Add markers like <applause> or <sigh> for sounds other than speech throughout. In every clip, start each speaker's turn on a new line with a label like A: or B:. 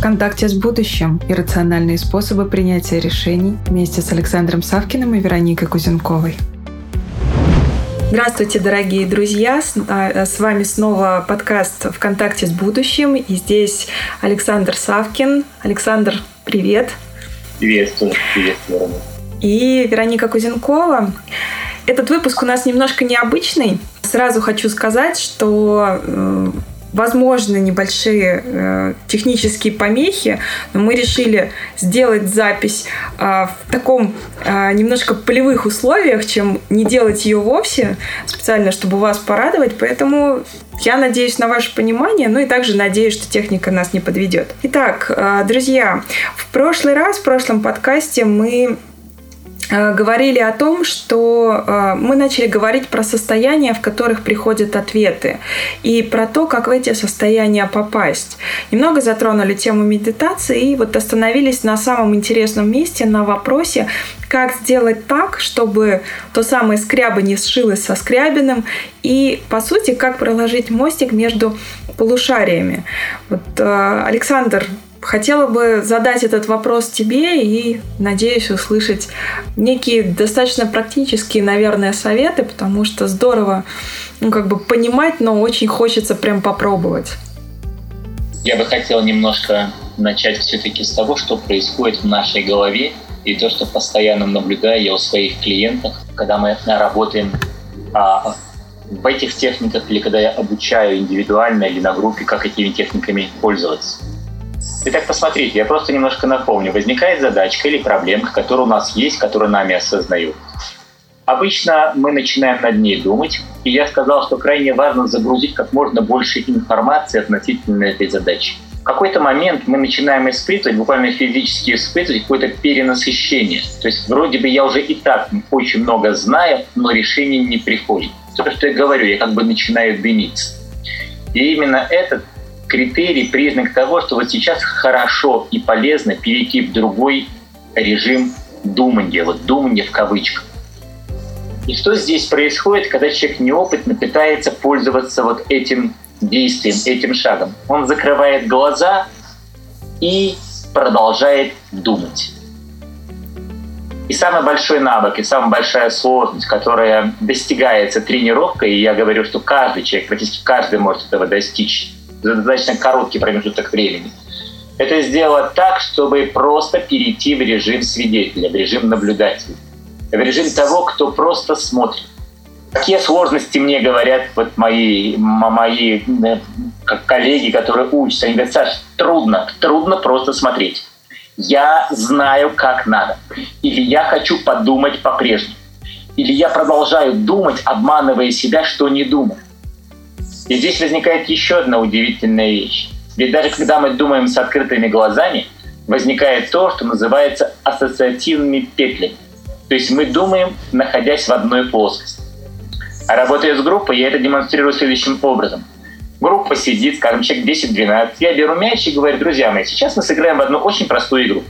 A: в контакте с будущим и рациональные способы принятия решений вместе с Александром Савкиным и Вероникой Кузенковой. Здравствуйте, дорогие друзья! С а, вами снова подкаст «ВКонтакте с будущим». И здесь Александр Савкин. Александр, привет!
B: Приветствую, привет, Вероника.
A: И Вероника Кузенкова. Этот выпуск у нас немножко необычный. Сразу хочу сказать, что э, возможны небольшие э, технические помехи, но мы решили сделать запись э, в таком э, немножко полевых условиях, чем не делать ее вовсе, специально, чтобы вас порадовать. Поэтому я надеюсь на ваше понимание, ну и также надеюсь, что техника нас не подведет. Итак, э, друзья, в прошлый раз, в прошлом подкасте мы говорили о том, что э, мы начали говорить про состояния, в которых приходят ответы, и про то, как в эти состояния попасть. Немного затронули тему медитации и вот остановились на самом интересном месте, на вопросе, как сделать так, чтобы то самое скряба не сшилось со скрябиным, и, по сути, как проложить мостик между полушариями. Вот, э, Александр, Хотела бы задать этот вопрос тебе и надеюсь услышать некие достаточно практические, наверное, советы, потому что здорово, ну, как бы понимать, но очень хочется прям попробовать.
B: Я бы хотел немножко начать все-таки с того, что происходит в нашей голове и то, что постоянно наблюдаю я у своих клиентов, когда мы работаем а, в этих техниках или когда я обучаю индивидуально или на группе, как этими техниками пользоваться. Итак, посмотрите, я просто немножко напомню. Возникает задачка или проблемка, которая у нас есть, которую нами осознают. Обычно мы начинаем над ней думать, и я сказал, что крайне важно загрузить как можно больше информации относительно этой задачи. В какой-то момент мы начинаем испытывать, буквально физически испытывать какое-то перенасыщение. То есть вроде бы я уже и так очень много знаю, но решение не приходит. То, что я говорю, я как бы начинаю дымиться. И именно этот критерий, признак того, что вот сейчас хорошо и полезно перейти в другой режим думания, вот думания в кавычках. И что здесь происходит, когда человек неопытно пытается пользоваться вот этим действием, этим шагом? Он закрывает глаза и продолжает думать. И самый большой навык, и самая большая сложность, которая достигается тренировкой, и я говорю, что каждый человек, практически каждый может этого достичь, за достаточно короткий промежуток времени. Это сделать так, чтобы просто перейти в режим свидетеля, в режим наблюдателя, в режим того, кто просто смотрит. Какие сложности мне говорят вот мои, мои как коллеги, которые учатся. Они говорят, Саш, трудно, трудно просто смотреть. Я знаю, как надо. Или я хочу подумать по-прежнему. Или я продолжаю думать, обманывая себя, что не думаю. И здесь возникает еще одна удивительная вещь. Ведь даже когда мы думаем с открытыми глазами, возникает то, что называется ассоциативными петлями. То есть мы думаем, находясь в одной плоскости. А работая с группой, я это демонстрирую следующим образом. Группа сидит, скажем, человек 10-12. Я беру мяч и говорю, друзья мои, сейчас мы сыграем в одну очень простую игру.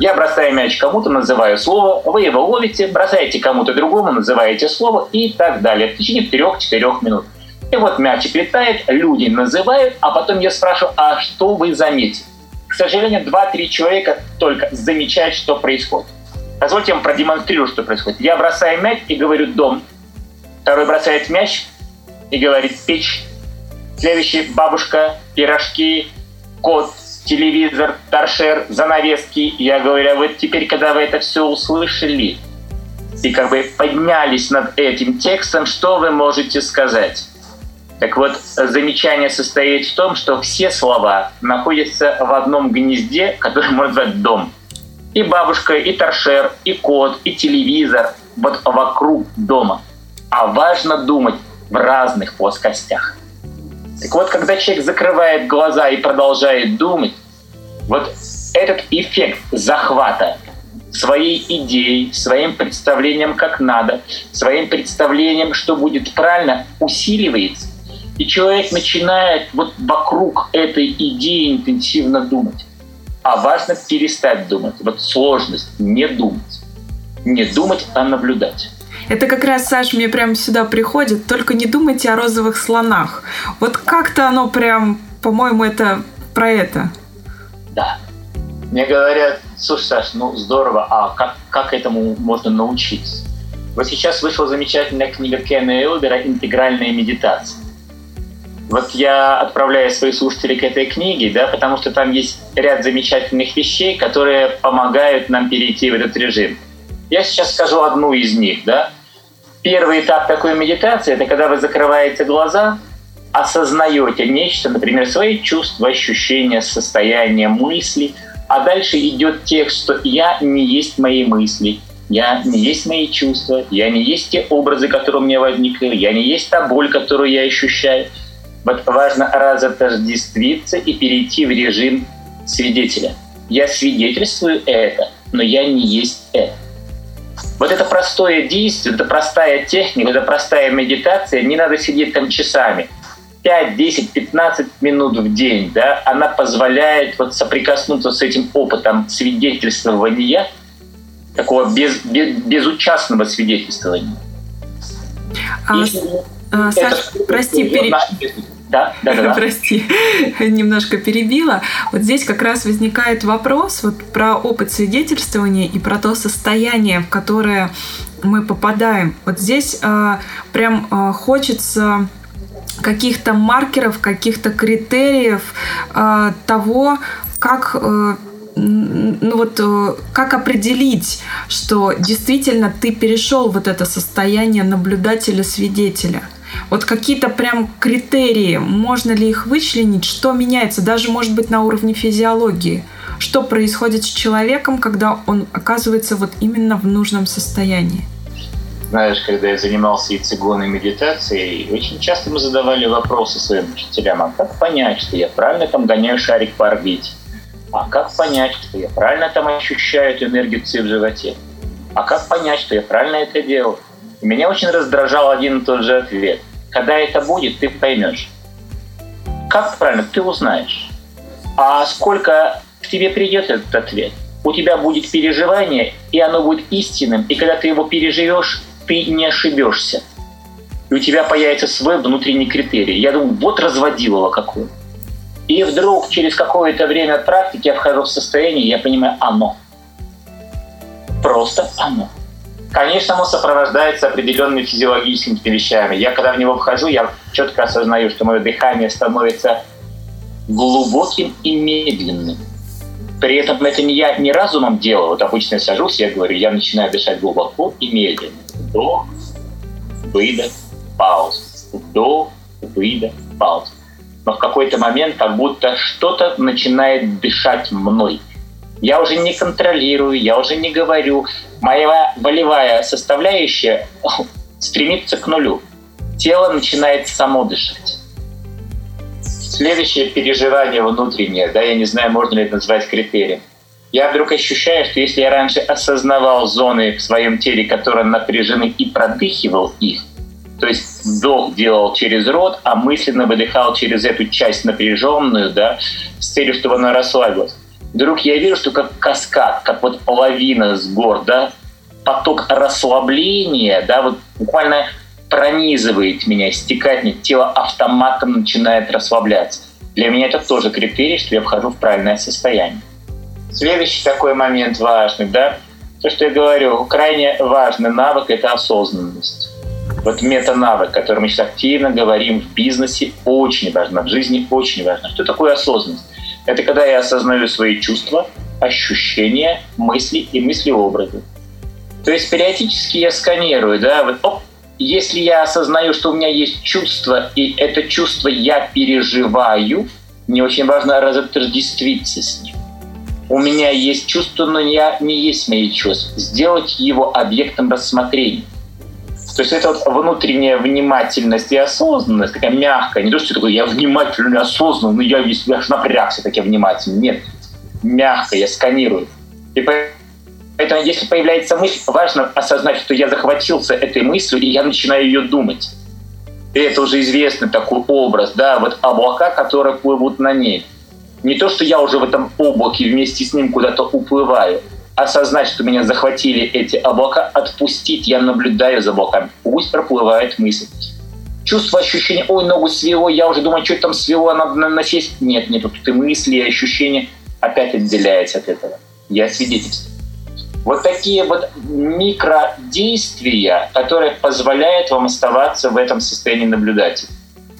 B: Я бросаю мяч кому-то, называю слово, вы его ловите, бросаете кому-то другому, называете слово и так далее в течение 3-4 минут. И вот мячик летает, люди называют, а потом я спрашиваю, а что вы заметили? К сожалению, 2-3 человека только замечают, что происходит. Позвольте я вам продемонстрирую, что происходит. Я бросаю мяч и говорю «дом». Второй бросает мяч и говорит «печь». Следующий – бабушка, пирожки, кот, телевизор, торшер, занавески. Я говорю, а вот теперь, когда вы это все услышали и как бы поднялись над этим текстом, что вы можете сказать? Так вот, замечание состоит в том, что все слова находятся в одном гнезде, который можно назвать дом. И бабушка, и торшер, и кот, и телевизор вот вокруг дома. А важно думать в разных плоскостях. Так вот, когда человек закрывает глаза и продолжает думать, вот этот эффект захвата своей идеей, своим представлением, как надо, своим представлением, что будет правильно, усиливается. И человек начинает вот вокруг этой идеи интенсивно думать. А важно перестать думать. Вот сложность не думать. Не думать, а наблюдать.
A: Это как раз, Саш, мне прям сюда приходит. Только не думайте о розовых слонах. Вот как-то оно прям, по-моему, это про это.
B: Да. Мне говорят, слушай, Саш, ну здорово, а как, как этому можно научиться? Вот сейчас вышла замечательная книга Кена Элбера «Интегральная медитация». Вот я отправляю своих слушателей к этой книге, да, потому что там есть ряд замечательных вещей, которые помогают нам перейти в этот режим. Я сейчас скажу одну из них. Да. Первый этап такой медитации – это когда вы закрываете глаза, осознаете нечто, например, свои чувства, ощущения, состояние, мысли, а дальше идет текст, что «я не есть мои мысли», я не есть мои чувства, я не есть те образы, которые у меня возникли, я не есть та боль, которую я ощущаю – вот важно разотождествиться и перейти в режим свидетеля. Я свидетельствую это, но я не есть это. Вот это простое действие, это простая техника, это простая медитация, не надо сидеть там часами. 5, 10, 15 минут в день, да, она позволяет вот соприкоснуться с этим опытом свидетельствования, такого без, без, безучастного свидетельствования.
A: А, а, Саш, прости, пере...
B: Да, да, да. <laughs>
A: Прости, немножко перебила. Вот здесь как раз возникает вопрос вот про опыт свидетельствования и про то состояние, в которое мы попадаем. Вот здесь э, прям э, хочется каких-то маркеров, каких-то критериев э, того, как э, ну вот э, как определить, что действительно ты перешел вот это состояние наблюдателя-свидетеля? Вот какие-то прям критерии, можно ли их вычленить, что меняется, даже может быть на уровне физиологии, что происходит с человеком, когда он оказывается вот именно в нужном состоянии.
B: Знаешь, когда я занимался и цигонной медитацией, очень часто мы задавали вопросы своим учителям, а как понять, что я правильно там гоняю шарик по орбите? А как понять, что я правильно там ощущаю эту энергию в животе? А как понять, что я правильно это делаю? Меня очень раздражал один и тот же ответ. Когда это будет, ты поймешь. Как правильно, ты узнаешь. А сколько к тебе придет этот ответ? У тебя будет переживание, и оно будет истинным. И когда ты его переживешь, ты не ошибешься. И у тебя появится свой внутренний критерий. Я думаю, вот разводилово какое. И вдруг через какое-то время практики я вхожу в состояние, я понимаю, оно. Просто оно. Конечно, оно сопровождается определенными физиологическими вещами. Я когда в него вхожу, я четко осознаю, что мое дыхание становится глубоким и медленным. При этом это не я не разумом делаю. Вот обычно я сажусь, я говорю, я начинаю дышать глубоко и медленно. Вдох, выдох, пауза. Вдох, выдох, пауза. Но в какой-то момент как будто что-то начинает дышать мной. Я уже не контролирую, я уже не говорю. Моя волевая составляющая <laughs> стремится к нулю. Тело начинает само дышать. Следующее переживание внутреннее, да, я не знаю, можно ли это назвать критерием. Я вдруг ощущаю, что если я раньше осознавал зоны в своем теле, которые напряжены, и продыхивал их, то есть вдох делал через рот, а мысленно выдыхал через эту часть напряженную, да, с целью, чтобы она расслабилась вдруг я вижу, что как каскад, как вот половина с гор, да, поток расслабления, да, вот буквально пронизывает меня, стекает мне, тело автоматом начинает расслабляться. Для меня это тоже критерий, что я вхожу в правильное состояние. Следующий такой момент важный, да, то, что я говорю, крайне важный навык – это осознанность. Вот мета-навык, который мы сейчас активно говорим в бизнесе, очень важно, в жизни очень важно. Что такое осознанность? Это когда я осознаю свои чувства, ощущения, мысли и мыслеобразы. То есть периодически я сканирую, да, вот, оп, если я осознаю, что у меня есть чувство, и это чувство я переживаю, мне очень важно разотождествиться с ним. У меня есть чувство, но я не есть мои чувства. Сделать его объектом рассмотрения. То есть это вот внутренняя внимательность и осознанность, такая мягкая. Не то, что такое, я внимательный, осознанный, я весь я напрягся, так я внимательный. Нет, мягко, я сканирую. И поэтому, если появляется мысль, важно осознать, что я захватился этой мыслью, и я начинаю ее думать. И это уже известный такой образ, да, вот облака, которые плывут на ней. Не то, что я уже в этом облаке вместе с ним куда-то уплываю, осознать, что меня захватили эти облака, отпустить, я наблюдаю за облаками. Пусть проплывает мысль. Чувство, ощущение, ой, ногу свело, я уже думаю, что там свело, надо насесть. Нет, нет, тут и мысли, и ощущения. опять отделяясь от этого. Я свидетельствую. Вот такие вот микродействия, которые позволяют вам оставаться в этом состоянии наблюдателя.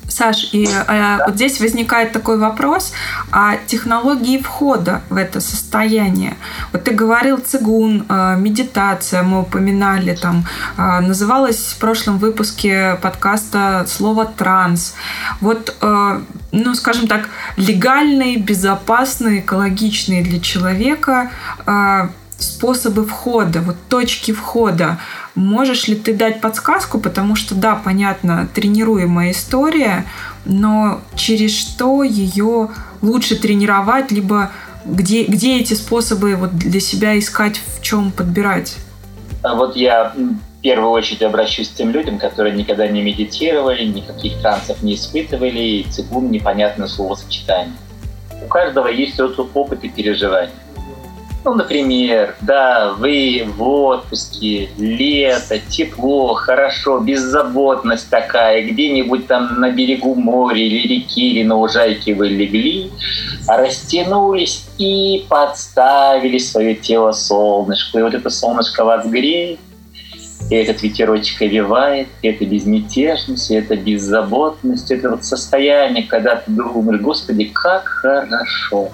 A: Саш, и э, вот здесь возникает такой вопрос о технологии входа в это состояние. Вот ты говорил цигун, э, медитация, мы упоминали там, э, называлось в прошлом выпуске подкаста слово транс. Вот, э, ну, скажем так, легальные, безопасные, экологичные для человека э, способы входа, вот точки входа. Можешь ли ты дать подсказку? Потому что, да, понятно, тренируемая история, но через что ее лучше тренировать, либо где, где эти способы вот для себя искать, в чем подбирать?
B: А вот я в первую очередь обращусь к тем людям, которые никогда не медитировали, никаких трансов не испытывали, и цигун непонятное словосочетание. У каждого есть опыт и переживания. Ну, например, да, вы в отпуске, лето, тепло, хорошо, беззаботность такая, где-нибудь там на берегу моря или реки или на лужайке вы легли, растянулись и подставили свое тело солнышку. И вот это солнышко вас греет, и этот ветерочек овивает, и это безмятежность, и это беззаботность, это вот состояние, когда ты думаешь, Господи, как хорошо.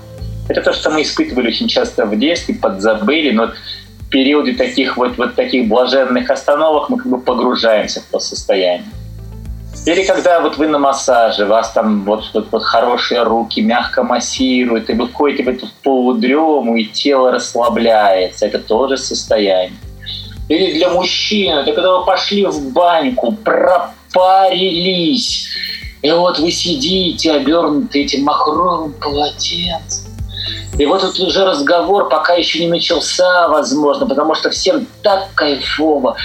B: Это то, что мы испытывали очень часто в детстве, подзабыли, но в периоде таких вот, вот таких блаженных остановок мы как бы погружаемся в то состояние. Или когда вот вы на массаже, вас там вот, вот, вот хорошие руки мягко массируют, и вы входите в эту полудрему, и тело расслабляется. Это тоже состояние. Или для мужчин, это когда вы пошли в баньку, пропарились, и вот вы сидите, обернуты этим махровым полотенцем, и вот тут уже разговор пока еще не начался, возможно, потому что всем так кайфово.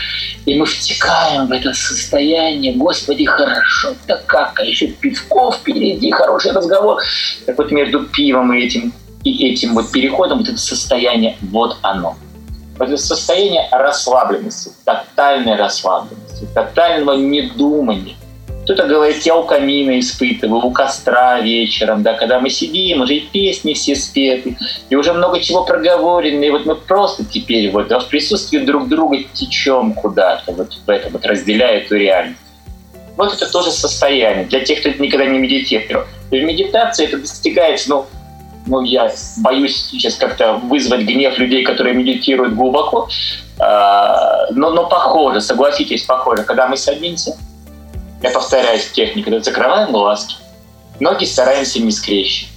B: И мы втекаем в это состояние. Господи, хорошо, так как, а еще пивко впереди, хороший разговор. Так вот между пивом и этим, и этим вот переходом, вот это состояние, вот оно. Вот это состояние расслабленности, тотальной расслабленности, тотального недумания кто-то говорит, я у камина испытываю, у костра вечером, да, когда мы сидим, уже и песни все спеты, и уже много чего проговорено, и вот мы просто теперь вот да, в присутствии друг друга течем куда-то, вот в этом вот разделяя эту реальность. Вот это тоже состояние для тех, кто никогда не медитировал. В медитации это достигается, ну, ну, я боюсь сейчас как-то вызвать гнев людей, которые медитируют глубоко, а, но, но похоже, согласитесь, похоже, когда мы садимся, я повторяюсь техника. Закрываем глазки. Ноги стараемся не скрещивать.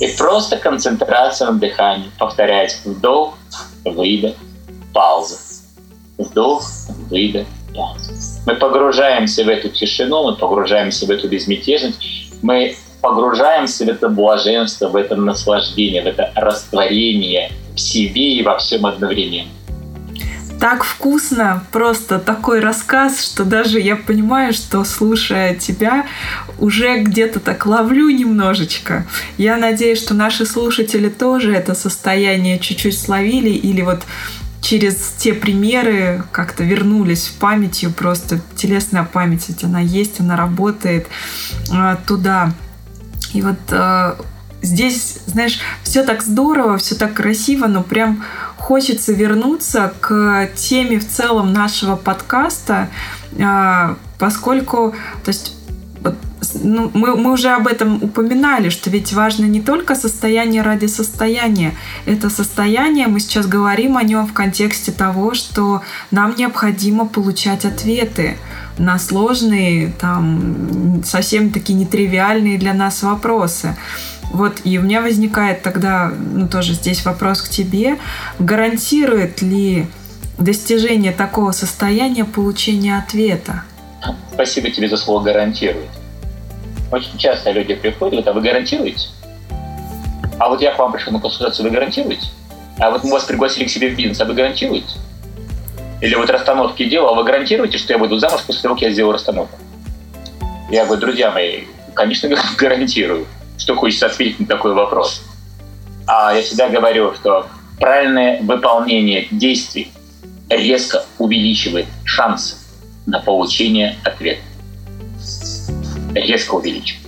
B: И просто концентрация на дыхании. Повторять вдох, выдох, пауза. Вдох, выдох, пауза. Мы погружаемся в эту тишину, мы погружаемся в эту безмятежность, мы погружаемся в это блаженство, в это наслаждение, в это растворение в себе и во всем одновременно
A: так вкусно, просто такой рассказ, что даже я понимаю, что слушая тебя, уже где-то так ловлю немножечко. Я надеюсь, что наши слушатели тоже это состояние чуть-чуть словили или вот через те примеры как-то вернулись в памятью, просто телесная память, ведь она есть, она работает э, туда. И вот э, здесь, знаешь, все так здорово, все так красиво, но прям хочется вернуться к теме в целом нашего подкаста, а, поскольку, то есть ну, мы, мы уже об этом упоминали, что ведь важно не только состояние ради состояния. Это состояние, мы сейчас говорим о нем в контексте того, что нам необходимо получать ответы на сложные, там, совсем такие нетривиальные для нас вопросы. Вот, и у меня возникает тогда, ну, тоже здесь вопрос к тебе. Гарантирует ли достижение такого состояния получение ответа?
B: Спасибо тебе за слово «гарантирует». Очень часто люди приходят говорят, а вы гарантируете? А вот я к вам пришел на консультацию, вы гарантируете? А вот мы вас пригласили к себе в бизнес, а вы гарантируете? Или вот расстановки делал, а вы гарантируете, что я выйду замуж после того, как я сделаю расстановку? Я говорю, друзья мои, конечно, <laughs> гарантирую что хочется ответить на такой вопрос. А я всегда говорю, что правильное выполнение действий резко увеличивает шанс на получение ответа. Резко увеличивает.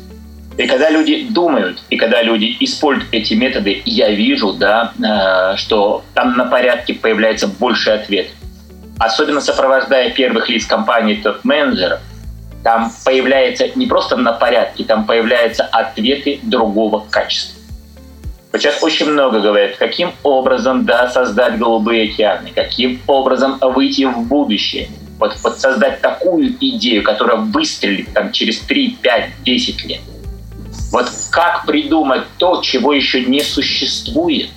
B: И когда люди думают, и когда люди используют эти методы, я вижу, да, э, что там на порядке появляется больше ответ. Особенно сопровождая первых лиц компании топ-менеджеров, там появляется не просто на порядке, там появляются ответы другого качества. Сейчас очень много говорят, каким образом да, создать голубые океаны, каким образом выйти в будущее. Вот, вот создать такую идею, которая выстрелит там, через 3, 5, 10 лет. Вот как придумать то, чего еще не существует,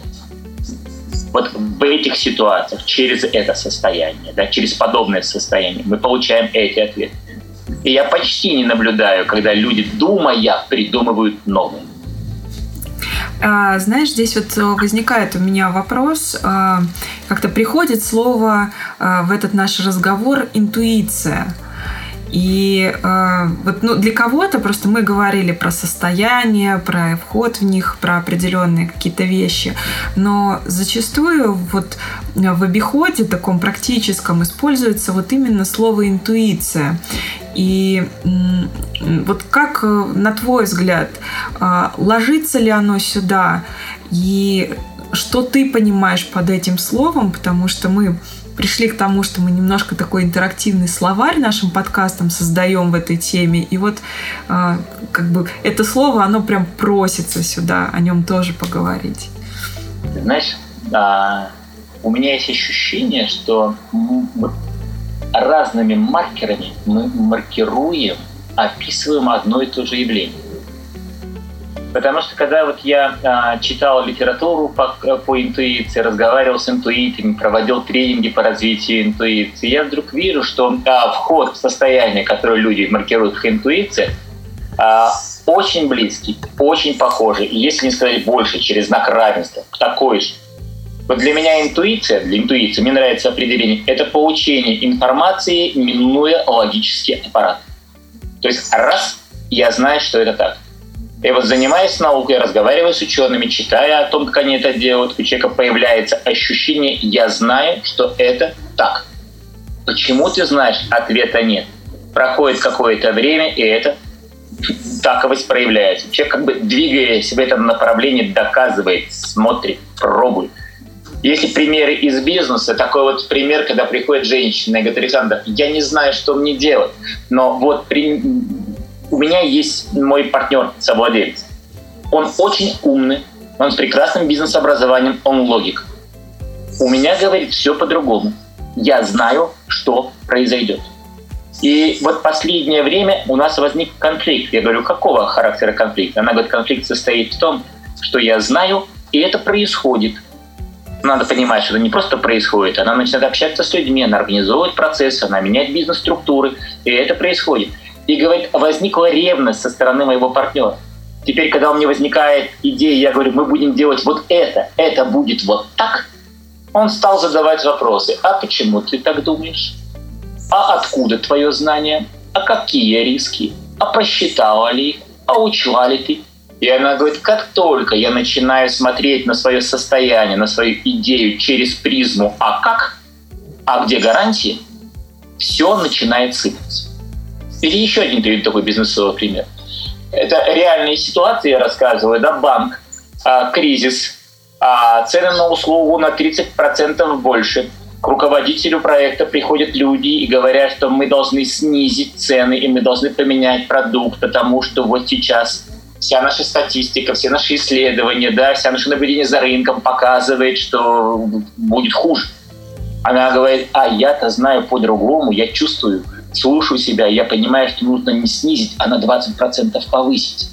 B: вот в этих ситуациях, через это состояние, да, через подобное состояние, мы получаем эти ответы. И я почти не наблюдаю, когда люди, думая, придумывают новые.
A: А, знаешь, здесь вот возникает у меня вопрос, а, как-то приходит слово а, в этот наш разговор интуиция. И э, вот ну, для кого-то просто мы говорили про состояние, про вход в них, про определенные какие-то вещи, но зачастую вот в обиходе таком практическом используется вот именно слово интуиция. И вот как, на твой взгляд, ложится ли оно сюда? И что ты понимаешь под этим словом? Потому что мы пришли к тому, что мы немножко такой интерактивный словарь нашим подкастом создаем в этой теме. И вот э, как бы это слово, оно прям просится сюда, о нем тоже поговорить.
B: знаешь, а, у меня есть ощущение, что разными маркерами мы маркируем, описываем одно и то же явление. Потому что когда вот я а, читал литературу по, по интуиции, разговаривал с интуитами, проводил тренинги по развитию интуиции, я вдруг вижу, что а, вход в состояние, которое люди маркируют как интуиция, а, очень близкий, очень похожий, если не сказать больше, через знак равенства, такой же. Вот для меня интуиция, для интуиции, мне нравится определение, это получение информации, минуя логический аппарат. То есть раз, я знаю, что это так. И вот занимаясь наукой, разговаривая с учеными, читая о том, как они это делают, у человека появляется ощущение «я знаю, что это так». Почему ты знаешь? Ответа нет. Проходит какое-то время, и это таковость проявляется. Человек как бы двигаясь в этом направлении, доказывает, смотрит, пробует. Если примеры из бизнеса, такой вот пример, когда приходит женщина и говорит, Александр, я не знаю, что мне делать, но вот при у меня есть мой партнер, совладелец. Он очень умный, он с прекрасным бизнес-образованием, он логик. У меня, говорит, все по-другому. Я знаю, что произойдет. И вот последнее время у нас возник конфликт. Я говорю, какого характера конфликт? Она говорит, конфликт состоит в том, что я знаю, и это происходит. Надо понимать, что это не просто происходит. Она начинает общаться с людьми, она организовывает процессы, она меняет бизнес-структуры, и это происходит и говорит, возникла ревность со стороны моего партнера. Теперь, когда у меня возникает идея, я говорю, мы будем делать вот это, это будет вот так, он стал задавать вопросы. А почему ты так думаешь? А откуда твое знание? А какие риски? А просчитала ли их? А учла ли ты? И она говорит, как только я начинаю смотреть на свое состояние, на свою идею через призму «а как?», «а где гарантии?», все начинает сыпаться. Или еще один такой бизнесовый пример. Это реальные ситуации, я рассказываю, да, банк, а, кризис, а цены на услугу на 30% больше. К руководителю проекта приходят люди и говорят, что мы должны снизить цены, и мы должны поменять продукт, потому что вот сейчас вся наша статистика, все наши исследования, да, вся наше наблюдение за рынком показывает, что будет хуже. Она говорит, а я-то знаю по-другому, я чувствую, слушаю себя, я понимаю, что нужно не снизить, а на 20% повысить.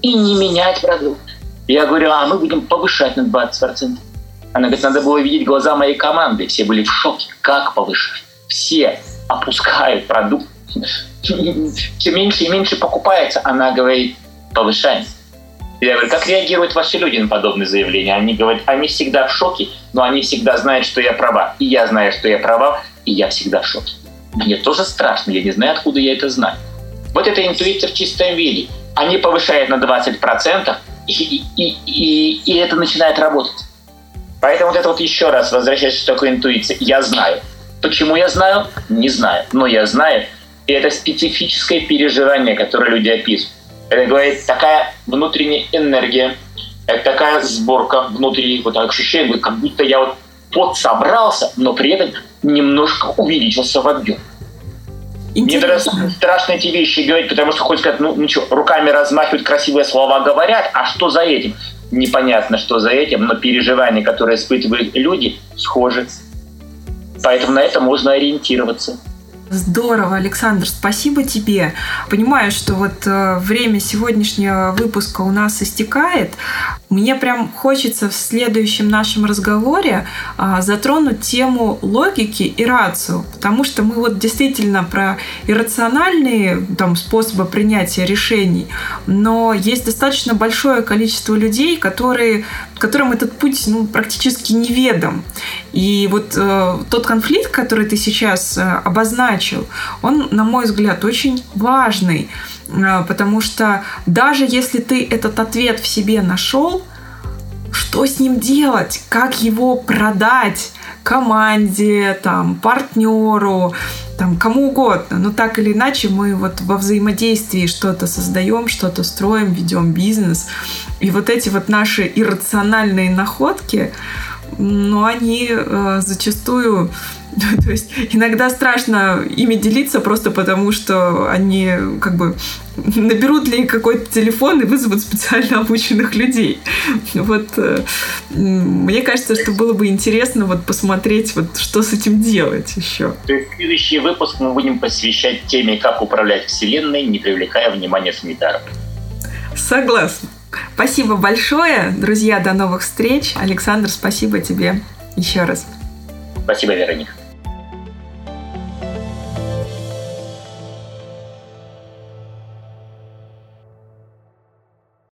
B: И не менять продукт. Я говорю, а мы будем повышать на 20%. Она говорит, надо было видеть глаза моей команды. Все были в шоке. Как повышать? Все опускают продукт. <laughs> Все меньше и меньше покупается. Она говорит, повышаем. Я говорю, как реагируют ваши люди на подобные заявления? Они говорят, они всегда в шоке, но они всегда знают, что я права. И я знаю, что я права, и я всегда в шоке. Мне тоже страшно, я не знаю, откуда я это знаю. Вот это интуиция в чистом виде. Они повышают на 20%, и, и, и, и это начинает работать. Поэтому вот это вот еще раз, возвращаясь к такой интуиции, я знаю. Почему я знаю? Не знаю. Но я знаю. И это специфическое переживание, которое люди описывают. Это говорит такая внутренняя энергия, это такая сборка внутри, вот ощущение, как будто я вот подсобрался, но при этом немножко увеличился в объем. Мне даже страшно эти вещи говорить, потому что хоть сказать, ну, ну что, руками размахивают, красивые слова говорят, а что за этим? Непонятно, что за этим, но переживания, которые испытывают люди, схожи. Поэтому на это можно ориентироваться.
A: Здорово, Александр, спасибо тебе. Понимаю, что вот э, время сегодняшнего выпуска у нас истекает. Мне прям хочется в следующем нашем разговоре а, затронуть тему логики и рацию, потому что мы вот действительно про иррациональные там, способы принятия решений, но есть достаточно большое количество людей, которые, которым этот путь ну, практически неведом. И вот э, тот конфликт, который ты сейчас э, обозначил, он, на мой взгляд, очень важный, потому что даже если ты этот ответ в себе нашел, что с ним делать, как его продать команде, там, партнеру, там, кому угодно. Но так или иначе мы вот во взаимодействии что-то создаем, что-то строим, ведем бизнес. И вот эти вот наши иррациональные находки, но они э, зачастую <laughs> то есть иногда страшно ими делиться просто потому, что они как бы наберут ли какой-то телефон и вызовут специально обученных людей. Вот э, мне кажется, что было бы интересно вот посмотреть, вот что с этим делать еще.
B: Следующий выпуск мы будем посвящать теме, как управлять Вселенной, не привлекая внимания санитаров.
A: Согласна. Спасибо большое. Друзья, до новых встреч. Александр, спасибо тебе еще раз.
B: Спасибо, Вероника.